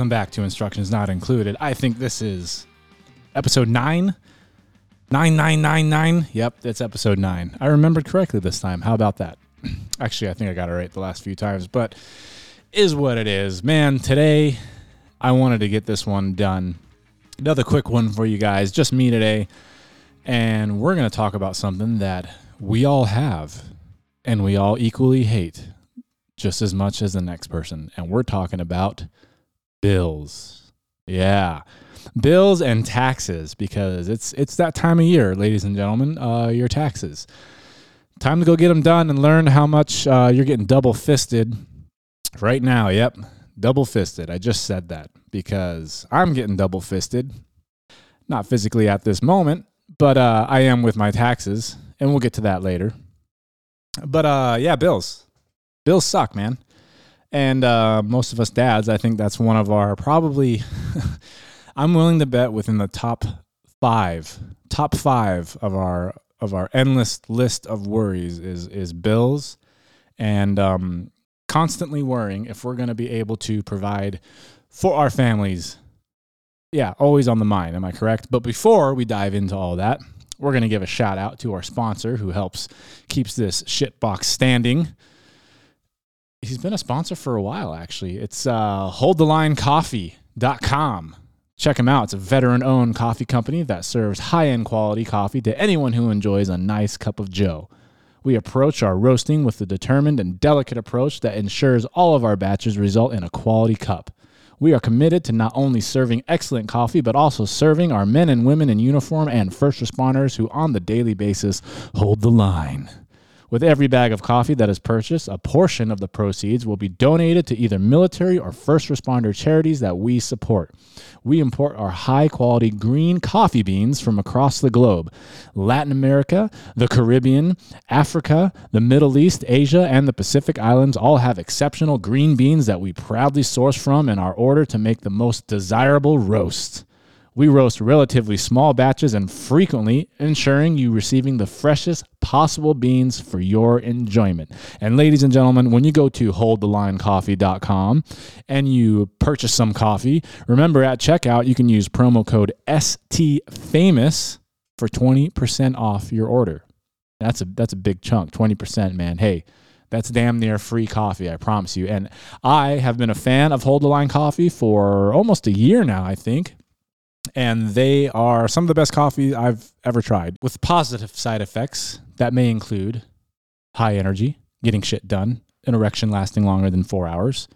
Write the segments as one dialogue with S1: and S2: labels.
S1: Welcome back to Instructions Not Included. I think this is episode nine. Nine nine nine nine. Yep, that's episode nine. I remembered correctly this time. How about that? Actually, I think I got it right the last few times, but is what it is. Man, today I wanted to get this one done. Another quick one for you guys, just me today. And we're going to talk about something that we all have and we all equally hate just as much as the next person. And we're talking about bills. Yeah. Bills and taxes because it's it's that time of year, ladies and gentlemen, uh, your taxes. Time to go get them done and learn how much uh, you're getting double fisted right now. Yep, double fisted. I just said that because I'm getting double fisted. Not physically at this moment, but uh, I am with my taxes, and we'll get to that later. But uh, yeah, bills. Bills suck, man. And uh, most of us dads, I think that's one of our probably, I'm willing to bet within the top five, top five of our of our endless list of worries is is bills, and um, constantly worrying if we're going to be able to provide for our families. Yeah, always on the mind. Am I correct? But before we dive into all that, we're going to give a shout out to our sponsor who helps keeps this shit box standing he's been a sponsor for a while actually. It's uh, holdthelinecoffee.com. Check him out. It's a veteran owned coffee company that serves high end quality coffee to anyone who enjoys a nice cup of joe. We approach our roasting with a determined and delicate approach that ensures all of our batches result in a quality cup. We are committed to not only serving excellent coffee, but also serving our men and women in uniform and first responders who, on the daily basis, hold the line. With every bag of coffee that is purchased, a portion of the proceeds will be donated to either military or first responder charities that we support. We import our high quality green coffee beans from across the globe Latin America, the Caribbean, Africa, the Middle East, Asia, and the Pacific Islands all have exceptional green beans that we proudly source from in our order to make the most desirable roast. We roast relatively small batches and frequently ensuring you receiving the freshest possible beans for your enjoyment. And ladies and gentlemen, when you go to holdthelinecoffee.com and you purchase some coffee, remember at checkout you can use promo code STFamous for 20% off your order. That's a that's a big chunk, 20%, man. Hey, that's damn near free coffee, I promise you. And I have been a fan of Hold the Line Coffee for almost a year now, I think and they are some of the best coffee I've ever tried with positive side effects that may include high energy, getting shit done, an erection lasting longer than four hours.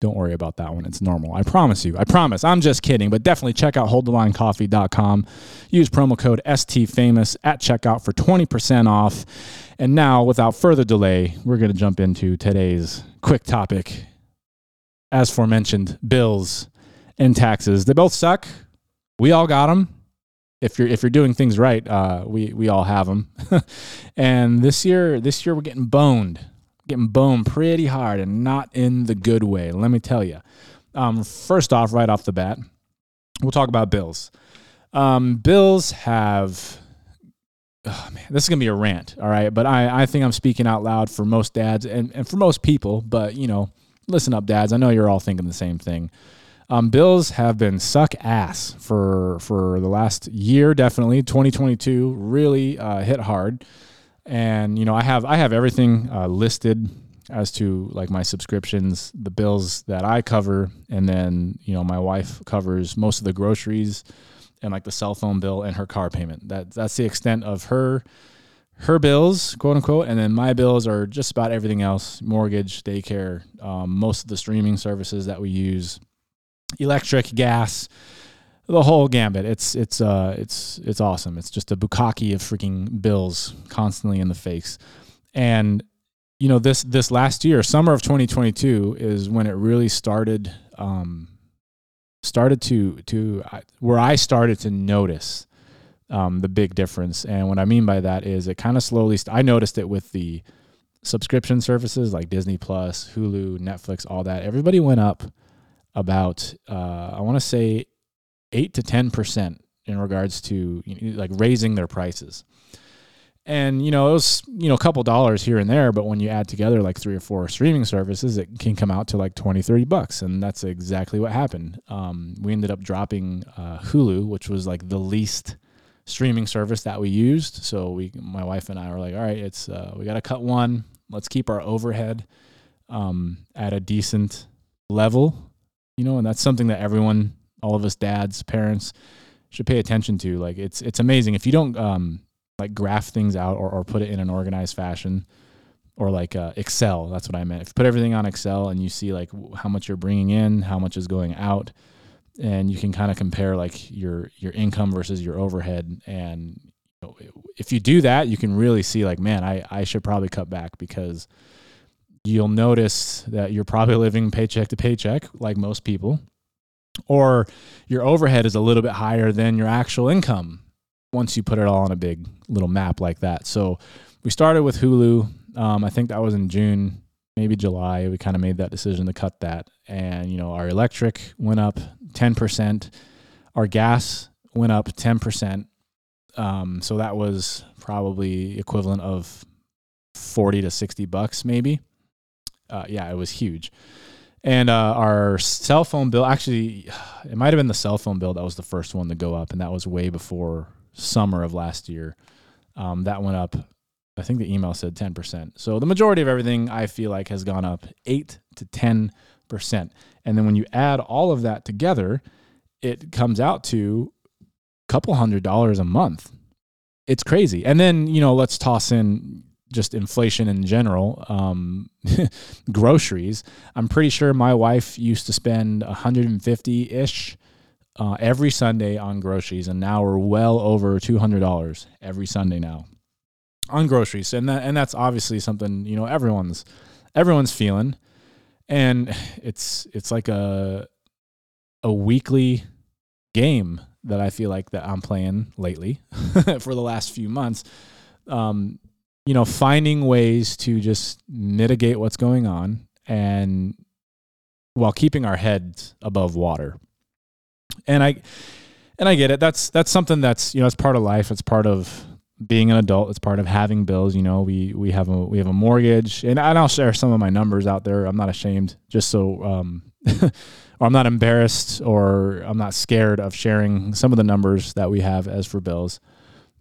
S1: Don't worry about that one. It's normal. I promise you. I promise. I'm just kidding, but definitely check out holdthelinecoffee.com. Use promo code STFamous at checkout for 20% off. And now, without further delay, we're going to jump into today's quick topic. As forementioned, bills and taxes. They both suck we all got them. If you're if you're doing things right, uh, we we all have them. and this year, this year we're getting boned, getting boned pretty hard, and not in the good way. Let me tell you. Um, first off, right off the bat, we'll talk about bills. Um, bills have oh man, this is gonna be a rant, all right. But I, I think I'm speaking out loud for most dads and, and for most people, but you know, listen up, dads. I know you're all thinking the same thing. Um, Bills have been suck ass for for the last year. Definitely, 2022 really uh, hit hard, and you know I have I have everything uh, listed as to like my subscriptions, the bills that I cover, and then you know my wife covers most of the groceries and like the cell phone bill and her car payment. That that's the extent of her her bills, quote unquote, and then my bills are just about everything else: mortgage, daycare, um, most of the streaming services that we use electric, gas, the whole gambit. It's it's uh it's it's awesome. It's just a bukkake of freaking bills constantly in the face. And you know this this last year, summer of 2022 is when it really started um started to to where I started to notice um, the big difference. And what I mean by that is it kind of slowly st- I noticed it with the subscription services like Disney Plus, Hulu, Netflix, all that. Everybody went up about uh, I want to say eight to ten percent in regards to you know, like raising their prices. and you know it was you know a couple dollars here and there but when you add together like three or four streaming services it can come out to like 20 30 bucks and that's exactly what happened. Um, we ended up dropping uh, hulu which was like the least streaming service that we used. So we my wife and i were like all right it's uh, we got to cut one. Let's keep our overhead um, at a decent level you know and that's something that everyone all of us dads parents should pay attention to like it's it's amazing if you don't um, like graph things out or, or put it in an organized fashion or like uh, Excel. That's what I meant. If you put everything on Excel and you see like how much you're bringing in, how much is going out, and you can kind of compare like your your income versus your overhead. And you know, if you do that, you can really see like, man, I I should probably cut back because you'll notice that you're probably living paycheck to paycheck like most people or your overhead is a little bit higher than your actual income once you put it all on a big little map like that. So we started with Hulu. Um, I think that was in June, maybe July. We kind of made that decision to cut that. And, you know, our electric went up 10%, our gas went up 10%. Um, so that was probably equivalent of 40 to 60 bucks, maybe. Uh, yeah, it was huge. And uh, our cell phone bill, actually, it might have been the cell phone bill that was the first one to go up, and that was way before summer of last year. Um, that went up. I think the email said 10%. So the majority of everything I feel like has gone up 8 to 10%. And then when you add all of that together, it comes out to a couple hundred dollars a month. It's crazy. And then, you know, let's toss in just inflation in general, um, groceries. I'm pretty sure my wife used to spend 150 ish uh, every Sunday on groceries, and now we're well over two hundred dollars every Sunday now on groceries, and that and that's obviously something you know everyone's everyone's feeling, and it's it's like a a weekly game that I feel like that I'm playing lately for the last few months. Um, you know, finding ways to just mitigate what's going on and while keeping our heads above water and I and I get it. That's that's something that's you know it's part of life. It's part of being an adult. It's part of having bills. You know, we we have a we have a mortgage, and I'll share some of my numbers out there. I'm not ashamed, just so um, or I'm not embarrassed, or I'm not scared of sharing some of the numbers that we have as for bills.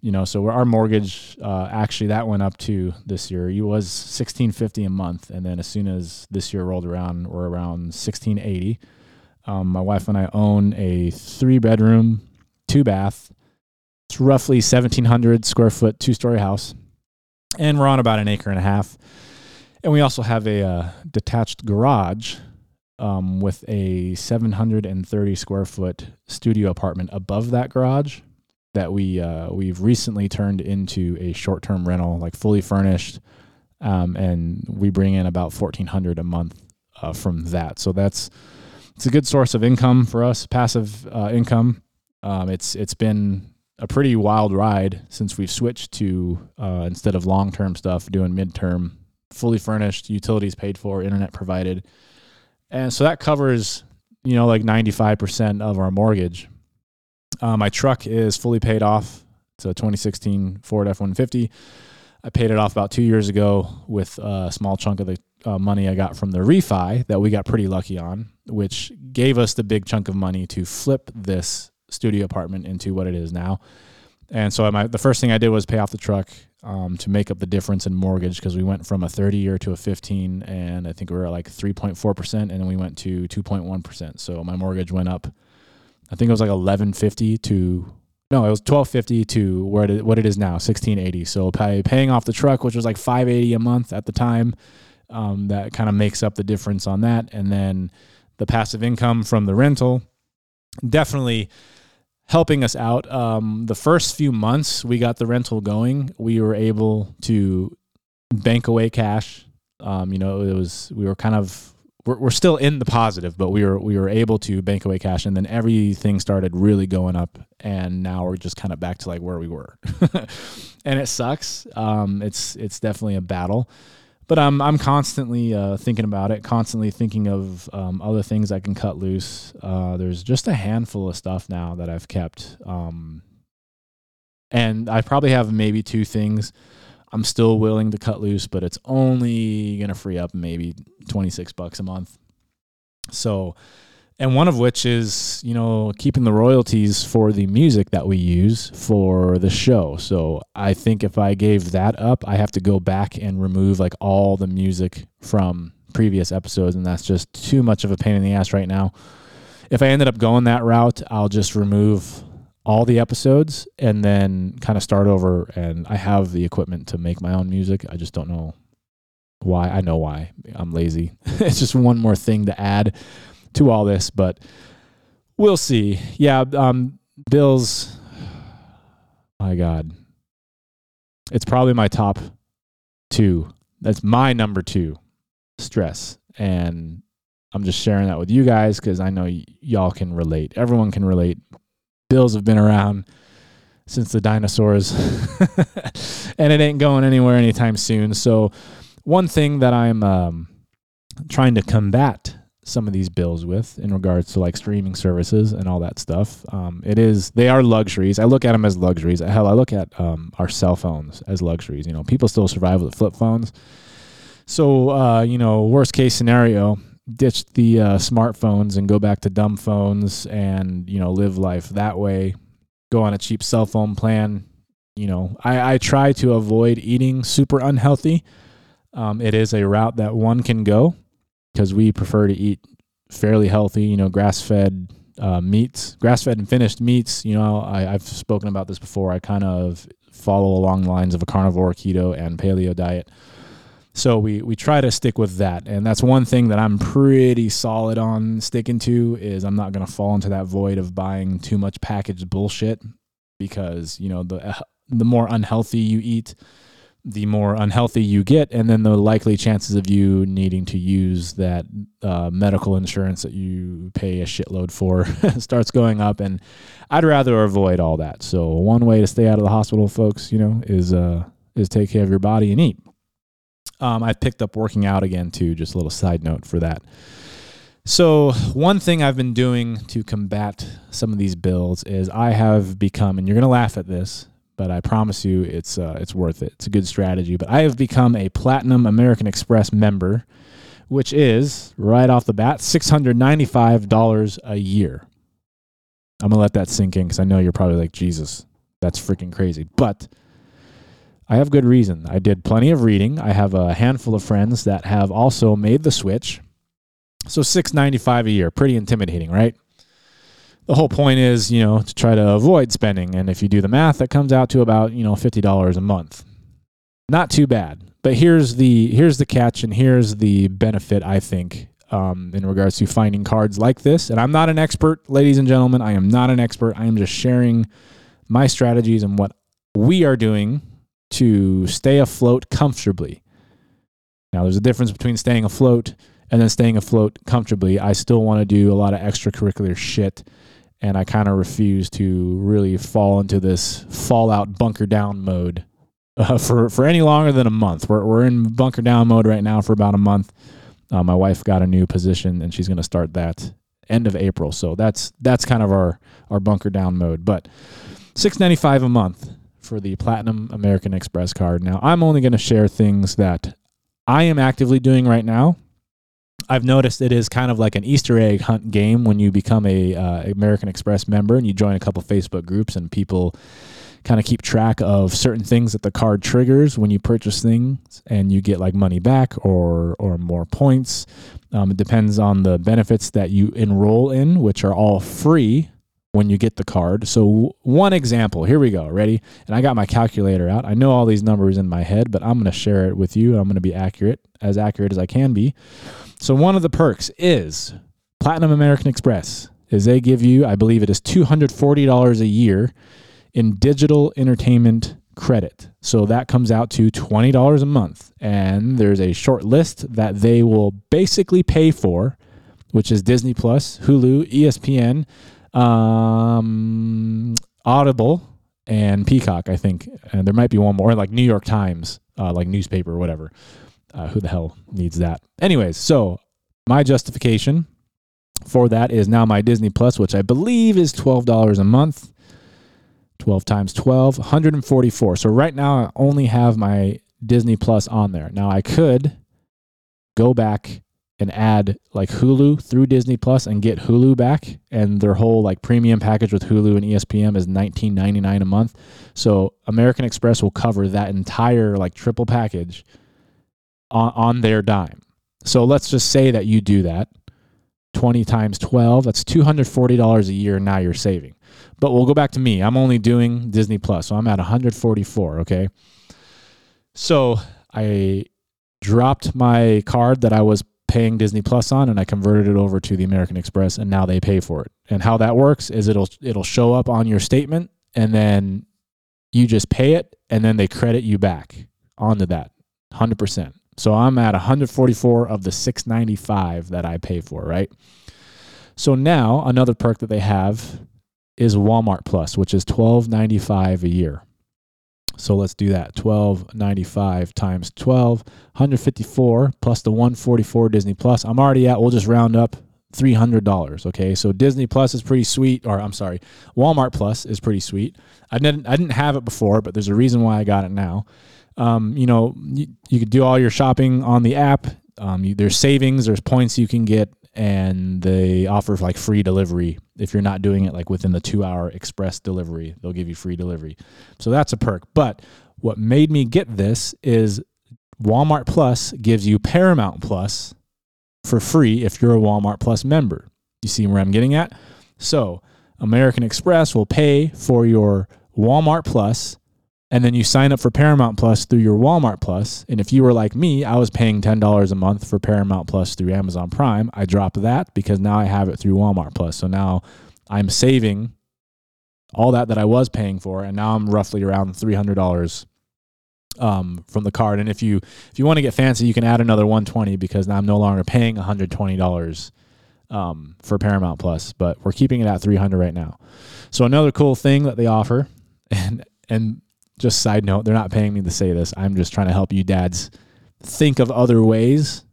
S1: You know, so our mortgage uh, actually that went up to this year. It was 1650 a month, and then as soon as this year rolled around, we're around 1680 um, my wife and I own a three bedroom, two bath. It's roughly 1,700 square foot, two story house. And we're on about an acre and a half. And we also have a uh, detached garage um, with a 730 square foot studio apartment above that garage that we uh, we've recently turned into a short term rental, like fully furnished, um, and we bring in about 1,400 a month uh, from that. So that's it's a good source of income for us, passive uh, income. Um, it's it's been a pretty wild ride since we've switched to uh, instead of long term stuff, doing midterm, fully furnished, utilities paid for, internet provided, and so that covers you know like ninety five percent of our mortgage. Uh, my truck is fully paid off. It's a 2016 Ford F150. I paid it off about two years ago with a small chunk of the uh, money I got from the refi that we got pretty lucky on, which gave us the big chunk of money to flip this studio apartment into what it is now. And so my, the first thing I did was pay off the truck um, to make up the difference in mortgage because we went from a 30 year to a 15, and I think we were like 3.4%, and then we went to 2.1%. So my mortgage went up. I think it was like 1150 to no, it was 1250 to where it, what it is now, 1680. So pay, paying off the truck, which was like 580 a month at the time, um, that kind of makes up the difference on that. And then the passive income from the rental, definitely helping us out. Um, the first few months we got the rental going, we were able to bank away cash. Um, you know, it was we were kind of we're, we're still in the positive, but we were we were able to bank away cash, and then everything started really going up, and now we're just kind of back to like where we were, and it sucks. Um, it's it's definitely a battle but I'm I'm constantly uh, thinking about it, constantly thinking of um, other things I can cut loose. Uh, there's just a handful of stuff now that I've kept, um, and I probably have maybe two things I'm still willing to cut loose, but it's only going to free up maybe 26 bucks a month. So, and one of which is, you know, keeping the royalties for the music that we use for the show. So, I think if I gave that up, I have to go back and remove like all the music from previous episodes, and that's just too much of a pain in the ass right now. If I ended up going that route, I'll just remove all the episodes and then kind of start over. And I have the equipment to make my own music. I just don't know why. I know why. I'm lazy. it's just one more thing to add to all this, but we'll see. Yeah, um, Bills. My God, it's probably my top two. That's my number two stress, and I'm just sharing that with you guys because I know y- y'all can relate. Everyone can relate. Bills have been around since the dinosaurs, and it ain't going anywhere anytime soon. So, one thing that I'm um, trying to combat some of these bills with in regards to like streaming services and all that stuff. Um, it is they are luxuries. I look at them as luxuries. Hell, I look at um, our cell phones as luxuries. You know, people still survive with flip phones. So, uh, you know, worst case scenario, ditch the uh, smartphones and go back to dumb phones and you know live life that way. Go on a cheap cell phone plan. You know i, I try to avoid eating super unhealthy. Um, it is a route that one can go because we prefer to eat fairly healthy you know grass fed uh, meats grass fed and finished meats. You know I, i've spoken about this before. I kind of follow along the lines of a carnivore keto and paleo diet so we we try to stick with that, and that's one thing that I'm pretty solid on sticking to is I'm not going to fall into that void of buying too much packaged bullshit because you know the the more unhealthy you eat, the more unhealthy you get, and then the likely chances of you needing to use that uh, medical insurance that you pay a shitload for starts going up. And I'd rather avoid all that. So one way to stay out of the hospital, folks, you know, is uh, is take care of your body and eat. Um, I picked up working out again too. Just a little side note for that. So one thing I've been doing to combat some of these bills is I have become, and you're gonna laugh at this, but I promise you it's uh, it's worth it. It's a good strategy. But I have become a platinum American Express member, which is right off the bat six hundred ninety five dollars a year. I'm gonna let that sink in because I know you're probably like Jesus, that's freaking crazy, but I have good reason. I did plenty of reading. I have a handful of friends that have also made the switch. So 695 a year, pretty intimidating, right? The whole point is, you know, to try to avoid spending and if you do the math that comes out to about, you know, $50 a month. Not too bad. But here's the here's the catch and here's the benefit I think um, in regards to finding cards like this. And I'm not an expert, ladies and gentlemen. I am not an expert. I am just sharing my strategies and what we are doing to stay afloat comfortably. Now, there's a difference between staying afloat and then staying afloat comfortably. I still want to do a lot of extracurricular shit, and I kind of refuse to really fall into this fallout bunker down mode uh, for for any longer than a month. We're we're in bunker down mode right now for about a month. Uh, my wife got a new position, and she's going to start that end of April. So that's that's kind of our our bunker down mode. But six ninety five a month for the Platinum American Express card. Now, I'm only going to share things that I am actively doing right now. I've noticed it is kind of like an Easter egg hunt game when you become a uh, American Express member and you join a couple Facebook groups and people kind of keep track of certain things that the card triggers when you purchase things and you get like money back or or more points. Um, it depends on the benefits that you enroll in, which are all free when you get the card. So, one example, here we go. Ready? And I got my calculator out. I know all these numbers in my head, but I'm going to share it with you. I'm going to be accurate, as accurate as I can be. So, one of the perks is Platinum American Express is they give you, I believe it is $240 a year in digital entertainment credit. So that comes out to $20 a month. And there's a short list that they will basically pay for, which is Disney Plus, Hulu, ESPN, um, Audible and Peacock, I think. And there might be one more, like New York Times, uh, like newspaper or whatever. Uh, who the hell needs that? Anyways, so my justification for that is now my Disney Plus, which I believe is $12 a month. 12 times 12, 144. So right now I only have my Disney Plus on there. Now I could go back and add like Hulu through Disney Plus and get Hulu back and their whole like premium package with Hulu and ESPN is 19.99 a month. So American Express will cover that entire like triple package on, on their dime. So let's just say that you do that. 20 times 12, that's $240 a year now you're saving. But we'll go back to me. I'm only doing Disney Plus. So I'm at 144, okay? So I dropped my card that I was paying Disney Plus on and I converted it over to the American Express and now they pay for it. And how that works is it'll it'll show up on your statement and then you just pay it and then they credit you back onto that 100%. So I'm at 144 of the 695 that I pay for, right? So now another perk that they have is Walmart Plus, which is 12.95 a year. So let's do that. 1295 times 12, 154 plus the 144 Disney Plus. I'm already at, we'll just round up $300. Okay. So Disney Plus is pretty sweet, or I'm sorry, Walmart Plus is pretty sweet. I didn't, I didn't have it before, but there's a reason why I got it now. Um, you know, you, you could do all your shopping on the app. Um, you, there's savings, there's points you can get and they offer like free delivery. If you're not doing it like within the two hour express delivery they'll give you free delivery. So that's a perk. But what made me get this is walmart plus gives you paramount plus for free if you're a walmart plus member. You see where i'm getting at? So american express will pay for your walmart plus and then you sign up for Paramount Plus through your Walmart Plus. And if you were like me, I was paying $10 a month for Paramount Plus through Amazon Prime. I dropped that because now I have it through Walmart Plus. So now I'm saving all that that I was paying for, and now I'm roughly around $300 um, from the card. And if you if you want to get fancy, you can add another 120 because now I'm no longer paying $120 um, for Paramount Plus, but we're keeping it at 300 right now. So another cool thing that they offer, and and just side note, they're not paying me to say this. I'm just trying to help you dads think of other ways.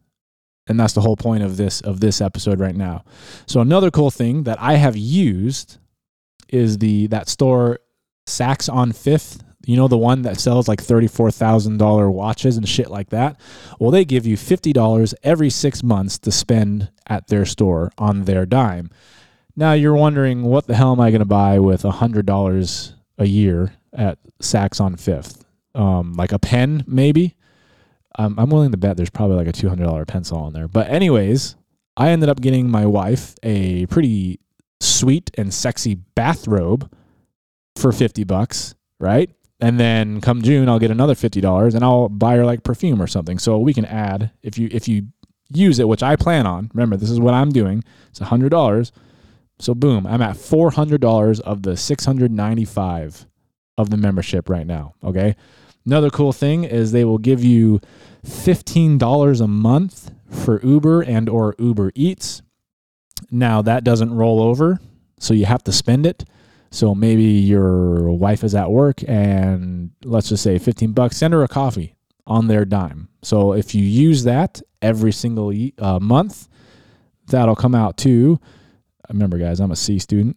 S1: And that's the whole point of this of this episode right now. So another cool thing that I have used is the that store Saks on Fifth. You know the one that sells like thirty-four thousand dollar watches and shit like that. Well, they give you fifty dollars every six months to spend at their store on their dime. Now you're wondering what the hell am I going to buy with hundred dollars a year at Saks on Fifth. Um, like a pen, maybe. Um, I'm willing to bet there's probably like a $200 pencil on there. But, anyways, I ended up getting my wife a pretty sweet and sexy bathrobe for 50 bucks, right? And then come June, I'll get another $50 and I'll buy her like perfume or something. So we can add if you if you use it, which I plan on. Remember, this is what I'm doing. It's $100. So boom, I'm at $400 of the 695 of the membership right now. Okay. Another cool thing is they will give you $15 a month for Uber and or Uber Eats. Now that doesn't roll over, so you have to spend it. So maybe your wife is at work and let's just say 15 bucks, send her a coffee on their dime. So if you use that every single uh, month, that'll come out to, remember guys, I'm a C student,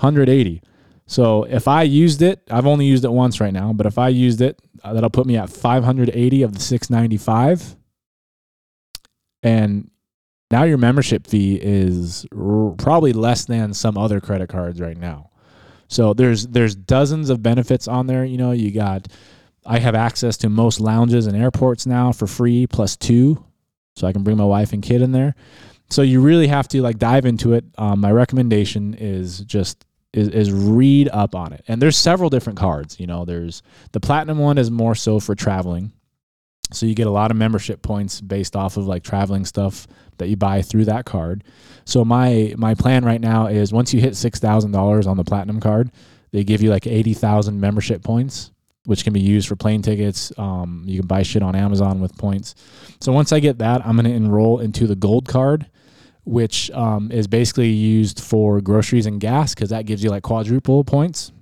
S1: 180. So if I used it, I've only used it once right now, but if I used it, uh, that'll put me at 580 of the 695. And now your membership fee is r- probably less than some other credit cards right now. So there's there's dozens of benefits on there. You know, you got I have access to most lounges and airports now for free plus two, so I can bring my wife and kid in there. So you really have to like dive into it. Um, my recommendation is just is, is read up on it. And there's several different cards. You know, there's the platinum one is more so for traveling. So you get a lot of membership points based off of like traveling stuff that you buy through that card. So my my plan right now is once you hit six thousand dollars on the platinum card, they give you like eighty thousand membership points, which can be used for plane tickets. Um, you can buy shit on Amazon with points. So once I get that, I'm gonna enroll into the gold card, which um, is basically used for groceries and gas because that gives you like quadruple points.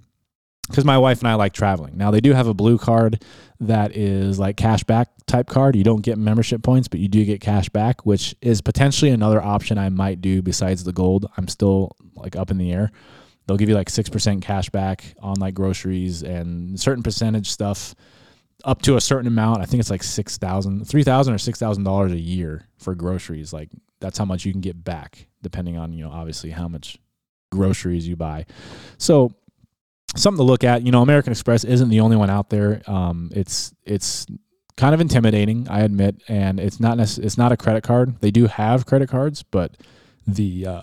S1: Because my wife and I like traveling. Now they do have a blue card that is like cash back type card. You don't get membership points, but you do get cash back, which is potentially another option I might do besides the gold. I'm still like up in the air. they'll give you like 6% cash back on like groceries and certain percentage stuff up to a certain amount. I think it's like 6000 3000 or $6,000 a year for groceries. Like that's how much you can get back depending on, you know, obviously how much groceries you buy. So something to look at. You know, American Express isn't the only one out there. Um, it's it's kind of intimidating, I admit, and it's not it's not a credit card. They do have credit cards, but the uh,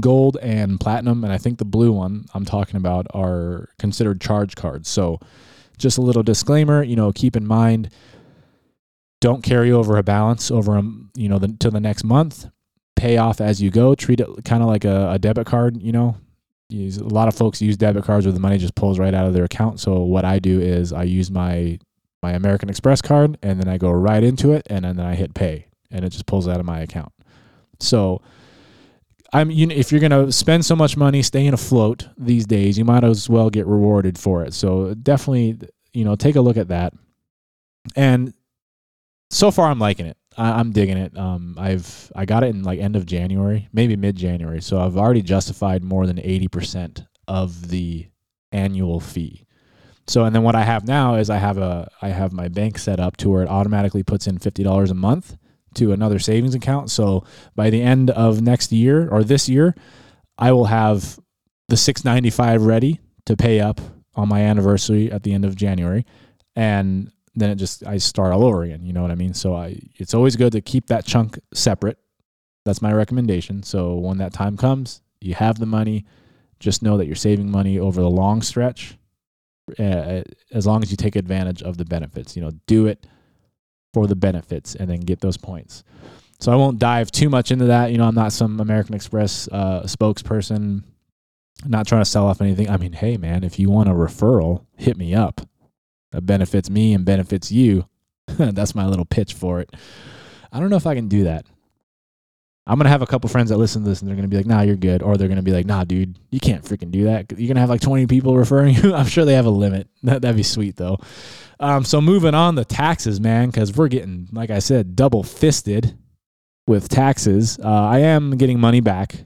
S1: gold and platinum, and I think the blue one I'm talking about are considered charge cards. So, just a little disclaimer, you know, keep in mind, don't carry over a balance over a, you know the, to the next month. Pay off as you go. Treat it kind of like a, a debit card. You know, use a lot of folks use debit cards where the money just pulls right out of their account. So what I do is I use my my American Express card and then I go right into it and then I hit pay and it just pulls out of my account. So I'm you if you're gonna spend so much money staying afloat these days, you might as well get rewarded for it. So definitely, you know, take a look at that. And so far, I'm liking it. I, am digging it. Um, I've I got it in like end of January, maybe mid January. So I've already justified more than eighty percent of the annual fee. So and then what I have now is I have a I have my bank set up to where it automatically puts in fifty dollars a month to another savings account. So by the end of next year or this year, I will have the six ninety five ready to pay up on my anniversary at the end of January, and then it just I start all over again. You know what I mean? So I it's always good to keep that chunk separate. That's my recommendation. So when that time comes, you have the money. Just know that you're saving money over the long stretch uh, as long as you take advantage of the benefits. You know, do it for the benefits and then get those points. So I won't dive too much into that. You know, I'm not some American Express uh, spokesperson. I'm not trying to sell off anything. I mean, hey man, if you want a referral, hit me up. That benefits me and benefits you. That's my little pitch for it. I don't know if I can do that. I'm gonna have a couple friends that listen to this and they're gonna be like, "Nah, you're good," or they're gonna be like, "Nah, dude, you can't freaking do that. You're gonna have like 20 people referring you." I'm sure they have a limit. That, that'd be sweet though. Um, so moving on the taxes, man, because we're getting, like I said, double fisted with taxes. Uh, I am getting money back,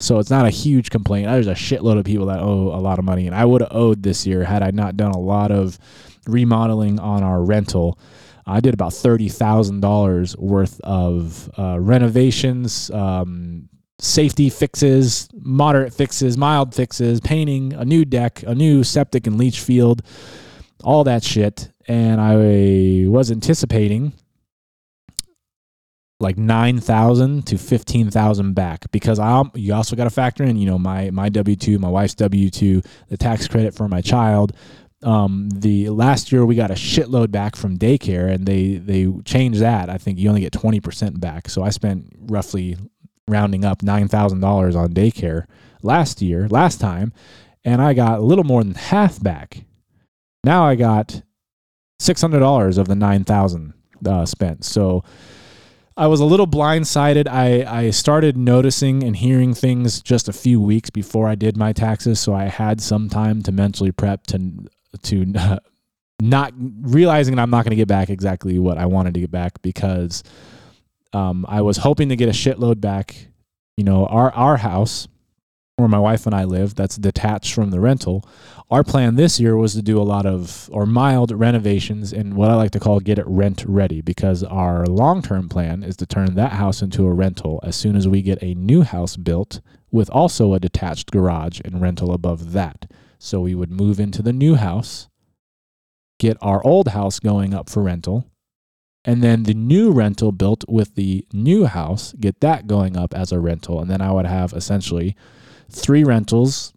S1: so it's not a huge complaint. There's a shitload of people that owe a lot of money, and I would have owed this year had I not done a lot of remodeling on our rental. I did about thirty thousand dollars worth of uh, renovations, um, safety fixes, moderate fixes, mild fixes, painting, a new deck, a new septic and leach field, all that shit. And I was anticipating like nine thousand to fifteen thousand back because I you also got to factor in you know my my W two, my wife's W two, the tax credit for my child, um, the last year we got a shitload back from daycare and they they changed that i think. You only get 20% back. So i spent roughly rounding up $9000 on daycare last year last time and i got a little more than half back. Now i got $600 of the 9000 uh, spent. So I was a little blindsided. I, I started noticing and hearing things just a few weeks before I did my taxes, so I had some time to mentally prep to to not realizing that I'm not going to get back exactly what I wanted to get back because um, I was hoping to get a shitload back. You know, our our house where my wife and I live, that's detached from the rental. Our plan this year was to do a lot of or mild renovations and what I like to call get it rent ready because our long term plan is to turn that house into a rental as soon as we get a new house built with also a detached garage and rental above that. So we would move into the new house, get our old house going up for rental, and then the new rental built with the new house, get that going up as a rental. And then I would have essentially three rentals,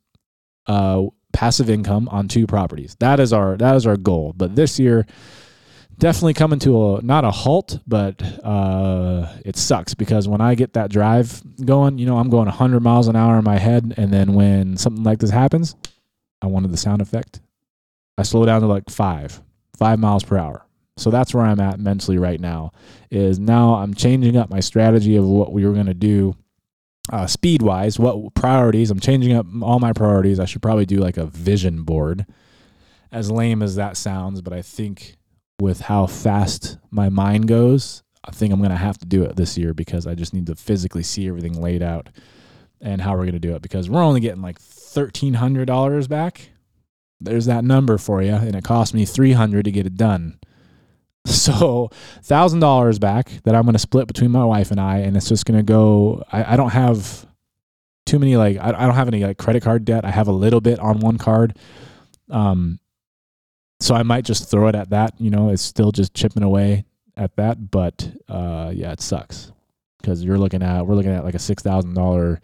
S1: uh, passive income on two properties. That is our that is our goal. But this year, definitely coming to a not a halt, but uh, it sucks because when I get that drive going, you know, I'm going 100 miles an hour in my head, and then when something like this happens, I wanted the sound effect. I slow down to like five, five miles per hour. So that's where I'm at mentally right now. Is now I'm changing up my strategy of what we were going to do uh, speed wise, what priorities. I'm changing up all my priorities. I should probably do like a vision board. As lame as that sounds, but I think with how fast my mind goes, I think I'm going to have to do it this year because I just need to physically see everything laid out and how we're going to do it because we're only getting like $1,300 back. There's that number for you, and it cost me 300 to get it done. So thousand dollars back that I'm going to split between my wife and I, and it's just going to go. I, I, don't have too many like I, I don't have any like credit card debt. I have a little bit on one card, um, so I might just throw it at that. You know, it's still just chipping away at that, but uh, yeah, it sucks because you're looking at we're looking at like a six thousand dollar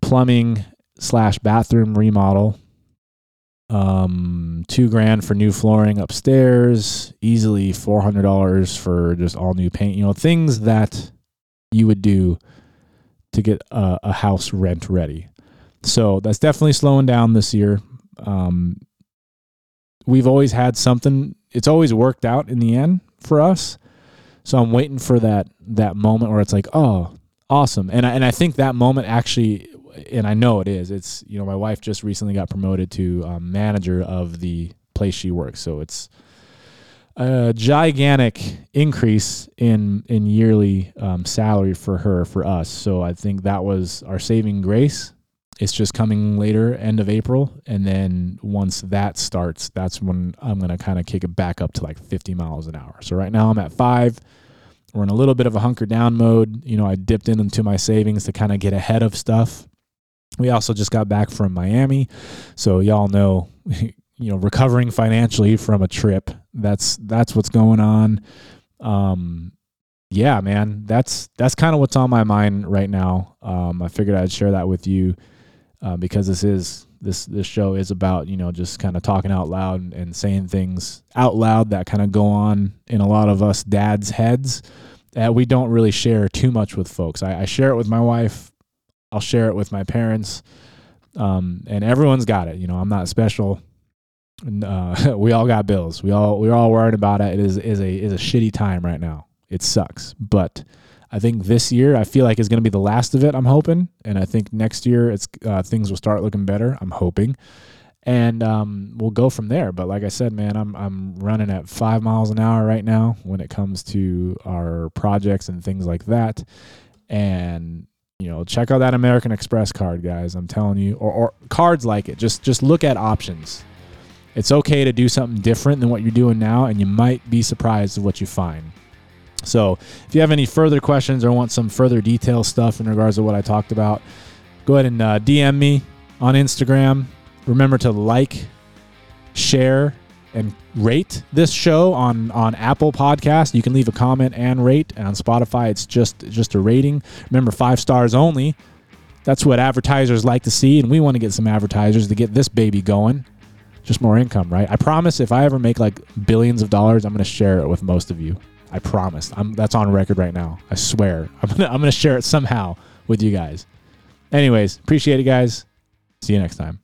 S1: plumbing slash bathroom remodel um, two grand for new flooring upstairs, easily four hundred dollars for just all new paint. You know, things that you would do to get a, a house rent ready. So that's definitely slowing down this year. Um, we've always had something. It's always worked out in the end for us. So I'm waiting for that that moment where it's like, oh, awesome. And I, and I think that moment actually and I know it is. It's you know my wife just recently got promoted to um, manager of the place she works, so it's a gigantic increase in in yearly um, salary for her for us. So I think that was our saving grace. It's just coming later, end of April, and then once that starts, that's when I'm gonna kind of kick it back up to like 50 miles an hour. So right now I'm at five. We're in a little bit of a hunker down mode. You know, I dipped into my savings to kind of get ahead of stuff we also just got back from Miami, so y'all know, you know, recovering financially from a trip. That's that's what's going on. Um, yeah, man, that's that's kind of what's on my mind right now. Um, I figured I'd share that with you uh, because this is this this show is about you know just kind of talking out loud and, and saying things out loud that kind of go on in a lot of us dads' heads that we don't really share too much with folks. I, I share it with my wife I'll share it with my parents. Um, and everyone's got it. You know, I'm not special. Uh, we all got bills. We all we're all worried about it. It is is a is a shitty time right now. It sucks. But I think this year I feel like is going to be the last of it. I'm hoping, and I think next year it's uh, things will start looking better. I'm hoping, and um, we'll go from there. But like I said, man, I'm I'm running at five miles an hour right now when it comes to our projects and things like that, and you know, check out that American Express card, guys. I'm telling you, or, or cards like it. Just just look at options. It's okay to do something different than what you're doing now, and you might be surprised at what you find. So, if you have any further questions or want some further detail stuff in regards to what I talked about, go ahead and uh, DM me on Instagram. Remember to like, share, and rate this show on on Apple Podcast. You can leave a comment and rate. And on Spotify, it's just just a rating. Remember, five stars only. That's what advertisers like to see, and we want to get some advertisers to get this baby going. Just more income, right? I promise. If I ever make like billions of dollars, I'm going to share it with most of you. I promise. I'm that's on record right now. I swear. I'm gonna I'm gonna share it somehow with you guys. Anyways, appreciate it, guys. See you next time.